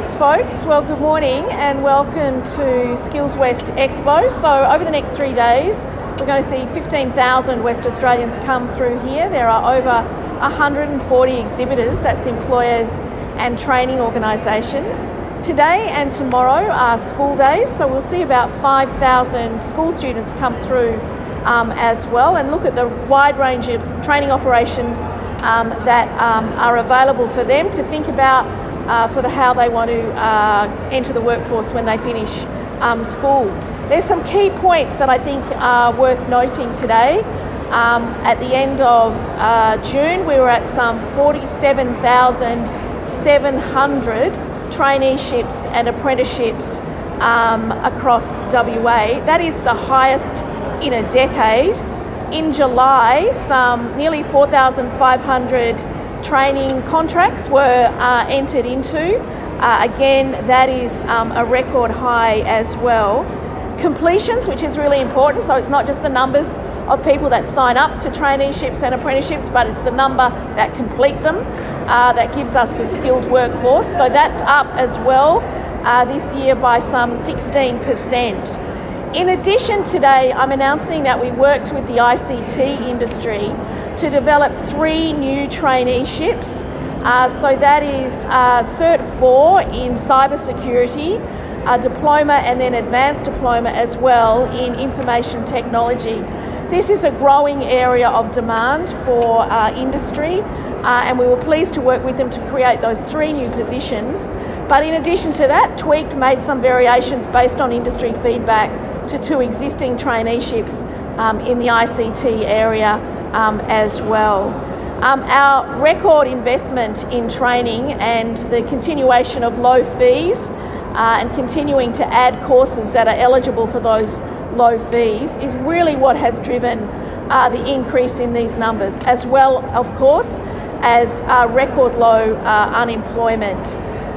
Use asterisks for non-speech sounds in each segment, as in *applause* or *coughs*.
Thanks, folks. Well, good morning and welcome to Skills West Expo. So, over the next three days, we're going to see 15,000 West Australians come through here. There are over 140 exhibitors, that's employers and training organisations. Today and tomorrow are school days, so we'll see about 5,000 school students come through um, as well and look at the wide range of training operations um, that um, are available for them to think about uh, for the how they want to uh, enter the workforce when they finish um, school. There's some key points that I think are worth noting today. Um, at the end of uh, June, we were at some 47,700 traineeships and apprenticeships um, across WA. That is the highest in a decade. In July, some nearly 4,500 training contracts were uh, entered into. Uh, again, that is um, a record high as well. Completions, which is really important, so it's not just the numbers of people that sign up to traineeships and apprenticeships, but it's the number that complete them uh, that gives us the skilled workforce. So that's up as well uh, this year by some 16%. In addition, today I'm announcing that we worked with the ICT industry to develop three new traineeships. Uh, so that is uh, Cert 4 in cybersecurity, a diploma, and then advanced diploma as well in information technology. This is a growing area of demand for uh, industry, uh, and we were pleased to work with them to create those three new positions. But in addition to that, Tweaked made some variations based on industry feedback to two existing traineeships um, in the ICT area um, as well. Um, our record investment in training and the continuation of low fees uh, and continuing to add courses that are eligible for those low fees is really what has driven uh, the increase in these numbers, as well, of course, as uh, record low uh, unemployment.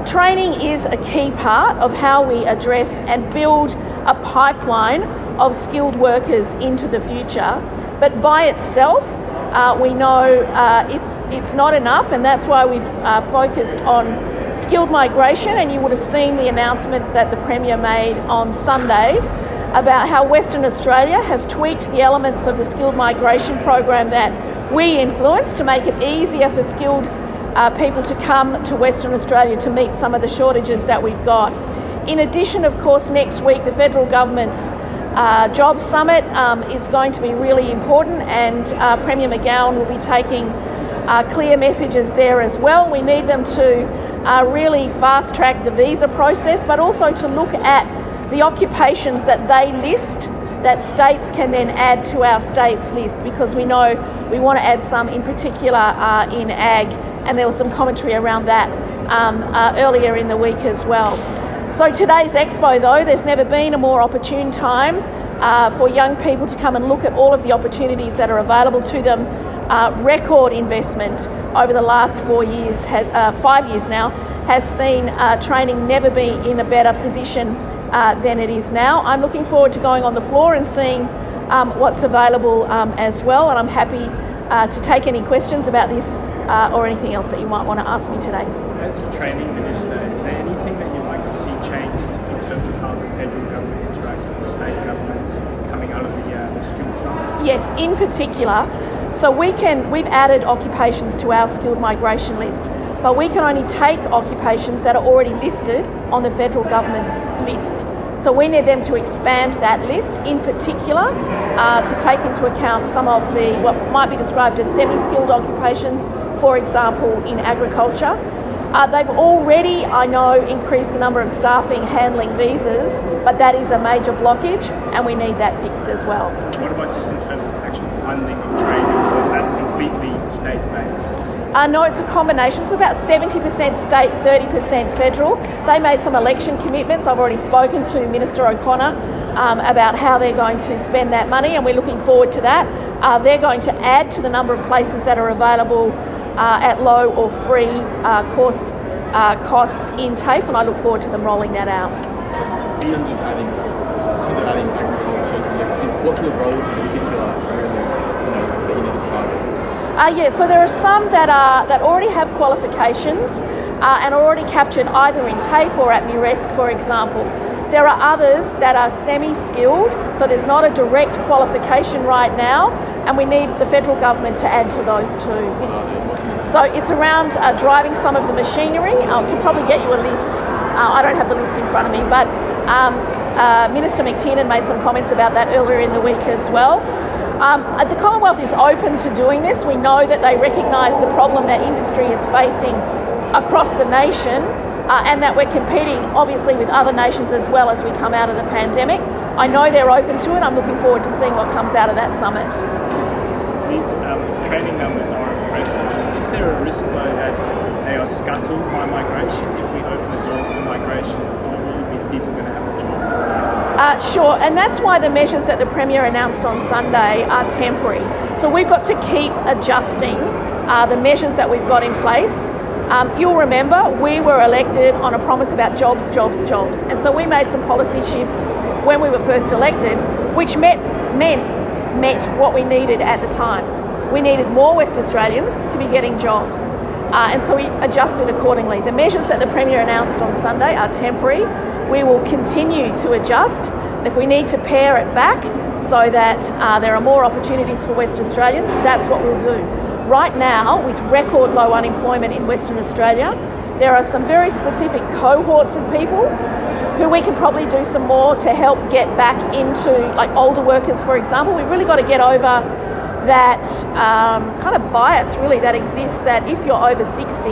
Training is a key part of how we address and build a pipeline of skilled workers into the future. But by itself, uh, we know uh, it's it's not enough, and that's why we've uh, focused on skilled migration. And you would have seen the announcement that the Premier made on Sunday about how Western Australia has tweaked the elements of the skilled migration program that we influence to make it easier for skilled uh, people to come to Western Australia to meet some of the shortages that we've got. In addition, of course, next week the federal government's uh, Jobs Summit um, is going to be really important, and uh, Premier McGowan will be taking uh, clear messages there as well. We need them to uh, really fast track the visa process, but also to look at the occupations that they list that states can then add to our states list because we know we want to add some in particular uh, in ag, and there was some commentary around that um, uh, earlier in the week as well. So today's expo, though, there's never been a more opportune time uh, for young people to come and look at all of the opportunities that are available to them. Uh, record investment over the last four years, uh, five years now, has seen uh, training never be in a better position uh, than it is now. I'm looking forward to going on the floor and seeing um, what's available um, as well, and I'm happy uh, to take any questions about this or anything else that you might want to ask me today. As a training minister, is there anything that you'd like to see changed in terms of how the federal government interacts with the state governments coming out of the, uh, the skills summit? Yes, in particular. So we can we've added occupations to our skilled migration list, but we can only take occupations that are already listed on the federal government's list. So we need them to expand that list, in particular, uh, to take into account some of the what might be described as semi-skilled occupations, for example, in agriculture. Uh, they've already, I know, increased the number of staffing handling visas, but that is a major blockage, and we need that fixed as well. What about just in terms of actual funding of training? Is that completely state based? Uh, no, it's a combination. It's about 70% state, 30% federal. They made some election commitments. I've already spoken to Minister O'Connor um, about how they're going to spend that money, and we're looking forward to that. Uh, they're going to add to the number of places that are available uh, at low or free uh, course uh, costs in TAFE, and I look forward to them rolling that out. Adding, adding agriculture to this, is what roles in particular really, you know, that you need to target? Uh, yeah, so there are some that are that already have qualifications uh, and are already captured either in TAFE or at Muresk, for example. There are others that are semi-skilled, so there's not a direct qualification right now, and we need the federal government to add to those too. So it's around uh, driving some of the machinery. I can probably get you a list. Uh, I don't have the list in front of me, but um, uh, Minister MacTiernan made some comments about that earlier in the week as well. Um, the Commonwealth is open to doing this. We know that they recognise the problem that industry is facing across the nation. Uh, and that we're competing obviously with other nations as well as we come out of the pandemic. I know they're open to it. I'm looking forward to seeing what comes out of that summit. These um, training numbers are impressive. Is there a risk though that they are scuttled by migration? If we open the doors to migration, are all of these people going to have a job? Uh, sure, and that's why the measures that the Premier announced on Sunday are temporary. So we've got to keep adjusting uh, the measures that we've got in place um, you'll remember we were elected on a promise about jobs, jobs, jobs. And so we made some policy shifts when we were first elected, which met, meant, met what we needed at the time. We needed more West Australians to be getting jobs. Uh, and so we adjusted accordingly. The measures that the Premier announced on Sunday are temporary. We will continue to adjust. And if we need to pare it back so that uh, there are more opportunities for West Australians, that's what we'll do. Right now, with record low unemployment in Western Australia, there are some very specific cohorts of people who we can probably do some more to help get back into, like older workers, for example. We've really got to get over that um, kind of bias, really, that exists that if you're over 60,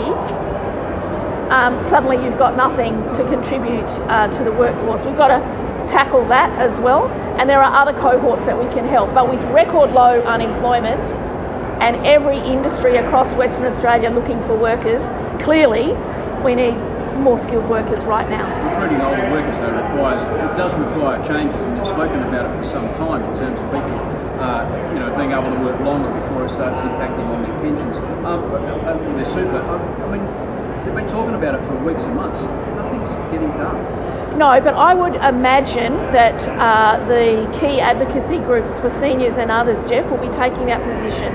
um, suddenly you've got nothing to contribute uh, to the workforce. We've got to tackle that as well, and there are other cohorts that we can help. But with record low unemployment, and every industry across Western Australia looking for workers, clearly we need more skilled workers right now. Recruiting older workers though requires it does require changes, and we've spoken about it for some time in terms of people, uh, you know, being able to work longer before it starts impacting on their pensions, um, uh, their super. I mean, they've been talking about it for weeks and months. Nothing's getting done. No, but I would imagine that uh, the key advocacy groups for seniors and others, Jeff, will be taking that position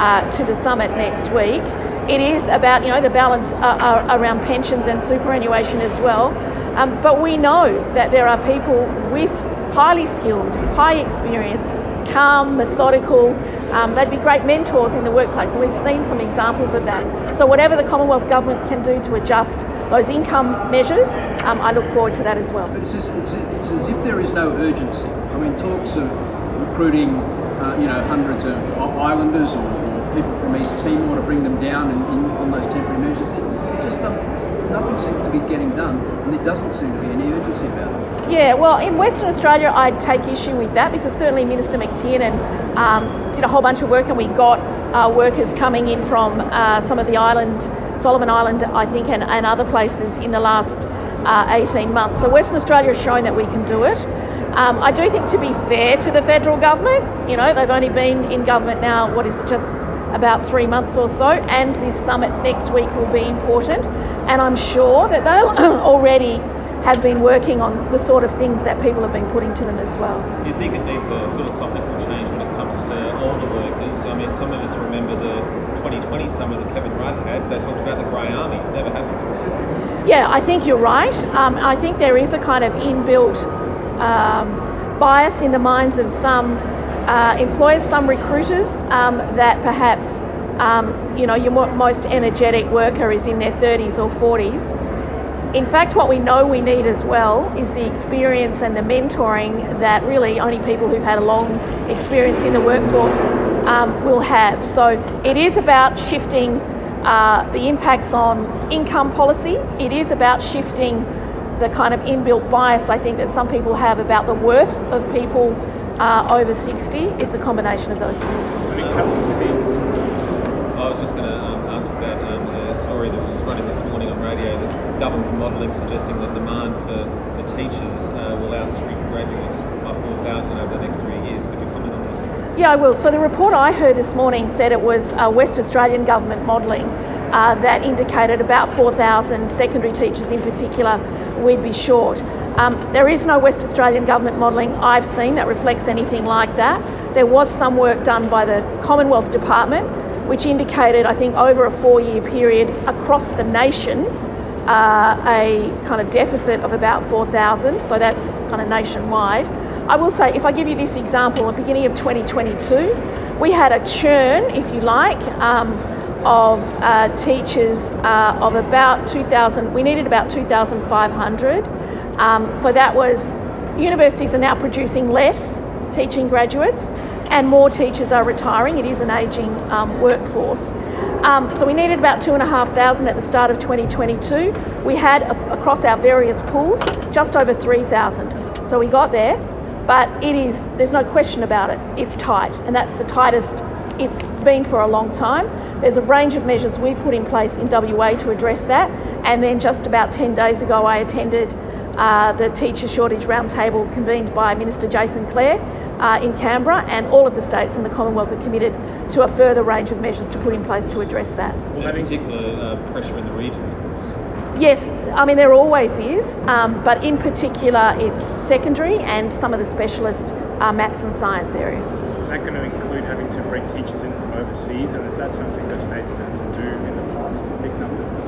uh, to the summit next week. It is about you know the balance uh, uh, around pensions and superannuation as well, um, but we know that there are people with highly skilled, high experience, calm, methodical. Um, they'd be great mentors in the workplace, and we've seen some examples of that. So, whatever the Commonwealth Government can do to adjust those income measures, um, I look forward to that as well. But it's, just, it's, it's as if there is no urgency. I mean, talks of recruiting, uh, you know, hundreds of islanders or, or, people from East Timor to bring them down and, in, on those temporary measures. Just um, nothing seems to be getting done, and there doesn't seem to be any urgency about it. Yeah, well, in Western Australia, I'd take issue with that because certainly Minister MacTiernan um, did a whole bunch of work, and we got uh, workers coming in from uh, some of the island, Solomon Island, I think, and, and other places in the last uh, 18 months. So Western Australia has shown that we can do it. Um, I do think to be fair to the federal government, you know, they've only been in government now, what is it, just about three months or so, and this summit next week will be important. And I'm sure that they'll *coughs* already have been working on the sort of things that people have been putting to them as well. Do you think it needs a philosophical change when it comes to older workers? I mean, some of us remember the 2020 summit that Kevin Rudd had. They talked about the grey army. Never happened. Yeah, I think you're right. Um, I think there is a kind of inbuilt um, bias in the minds of some uh, employers, some recruiters, um, that perhaps um, you know your most energetic worker is in their 30s or 40s. In fact, what we know we need as well is the experience and the mentoring that really only people who've had a long experience in the workforce um, will have. So it is about shifting uh, the impacts on income policy. It is about shifting the kind of inbuilt bias I think that some people have about the worth of people uh, over 60. It's a combination of those things. When it comes to. I was just going to um, ask about um, a story that was running this morning on radio that government modelling suggesting that demand for, for teachers uh, will outstrip graduates by 4,000 over the next three years. Could you comment on this? Yeah, I will. So the report I heard this morning said it was uh, West Australian government modelling uh, that indicated about 4,000 secondary teachers in particular we'd be short. Um, there is no West Australian government modelling I've seen that reflects anything like that. There was some work done by the Commonwealth Department which indicated, I think, over a four year period across the nation, uh, a kind of deficit of about 4,000. So that's kind of nationwide. I will say, if I give you this example, at the beginning of 2022, we had a churn, if you like, um, of uh, teachers uh, of about 2,000. We needed about 2,500. Um, so that was universities are now producing less teaching graduates and more teachers are retiring. It is an ageing um, workforce. Um, so we needed about 2,500 at the start of 2022. We had, a, across our various pools, just over 3,000. So we got there, but it is, there's no question about it, it's tight, and that's the tightest it's been for a long time. There's a range of measures we put in place in WA to address that, and then just about 10 days ago, I attended uh, the teacher shortage roundtable convened by Minister Jason Clare uh, in Canberra, and all of the states in the Commonwealth are committed to a further range of measures to put in place to address that. Well, in particular, uh, pressure in the regions, of course. Yes, I mean, there always is, um, but in particular, it's secondary and some of the specialist uh, maths and science areas. Is that going to include having to bring teachers in from overseas, and is that something that states tend to do in the past in big numbers?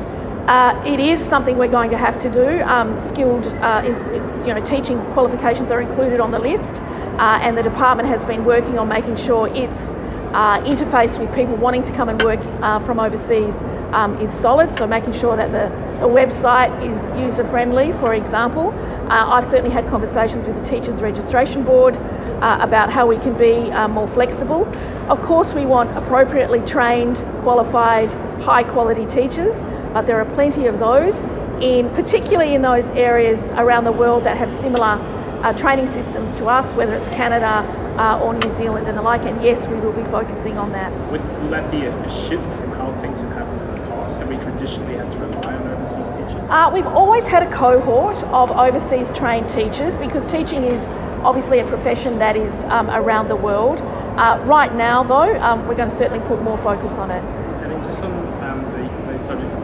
Uh, it is something we're going to have to do. Um, skilled, uh, in, you know, teaching qualifications are included on the list, uh, and the department has been working on making sure its uh, interface with people wanting to come and work uh, from overseas um, is solid. So making sure that the, the website is user friendly, for example. Uh, I've certainly had conversations with the Teachers Registration Board about how we can be more flexible. Of course, we want appropriately trained, qualified, high quality teachers but there are plenty of those, in particularly in those areas around the world that have similar uh, training systems to us, whether it's Canada uh, or New Zealand and the like. And yes, we will be focusing on that. Would, will that be a, a, shift from how things have happened in the past? Have we traditionally had to rely on overseas? Uh, we've always had a cohort of overseas trained teachers because teaching is obviously a profession that is um, around the world. Uh, right now, though, um, we're going to certainly put more focus on it. And just on um, the, the subject of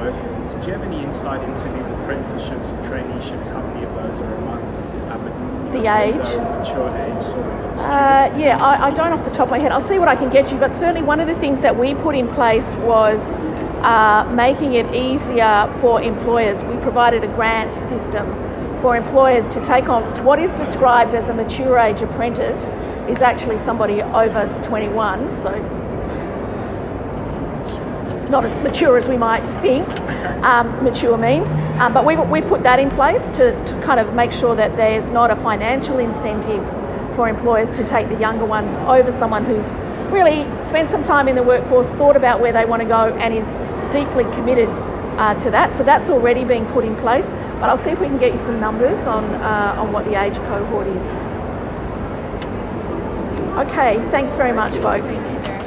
workers. Do you have any insight into these apprenticeships and traineeships? How many of those are among um, the age? Mature age sort of uh, yeah, I, I, don't off the top of my head. I'll see what I can get you, but certainly one of the things that we put in place was uh, making it easier for employers. We provided a grant system for employers to take on what is described as a mature age apprentice is actually somebody over 21, so it's not as mature as we might think um, mature means. Um, but we've, we've put that in place to, to kind of make sure that there's not a financial incentive for employers to take the younger ones over someone who's really spent some time in the workforce, thought about where they want to go, and is deeply committed uh, to that. So that's already being put in place. But I'll see if we can get you some numbers on, uh, on what the age cohort is. Okay, thanks very much, folks.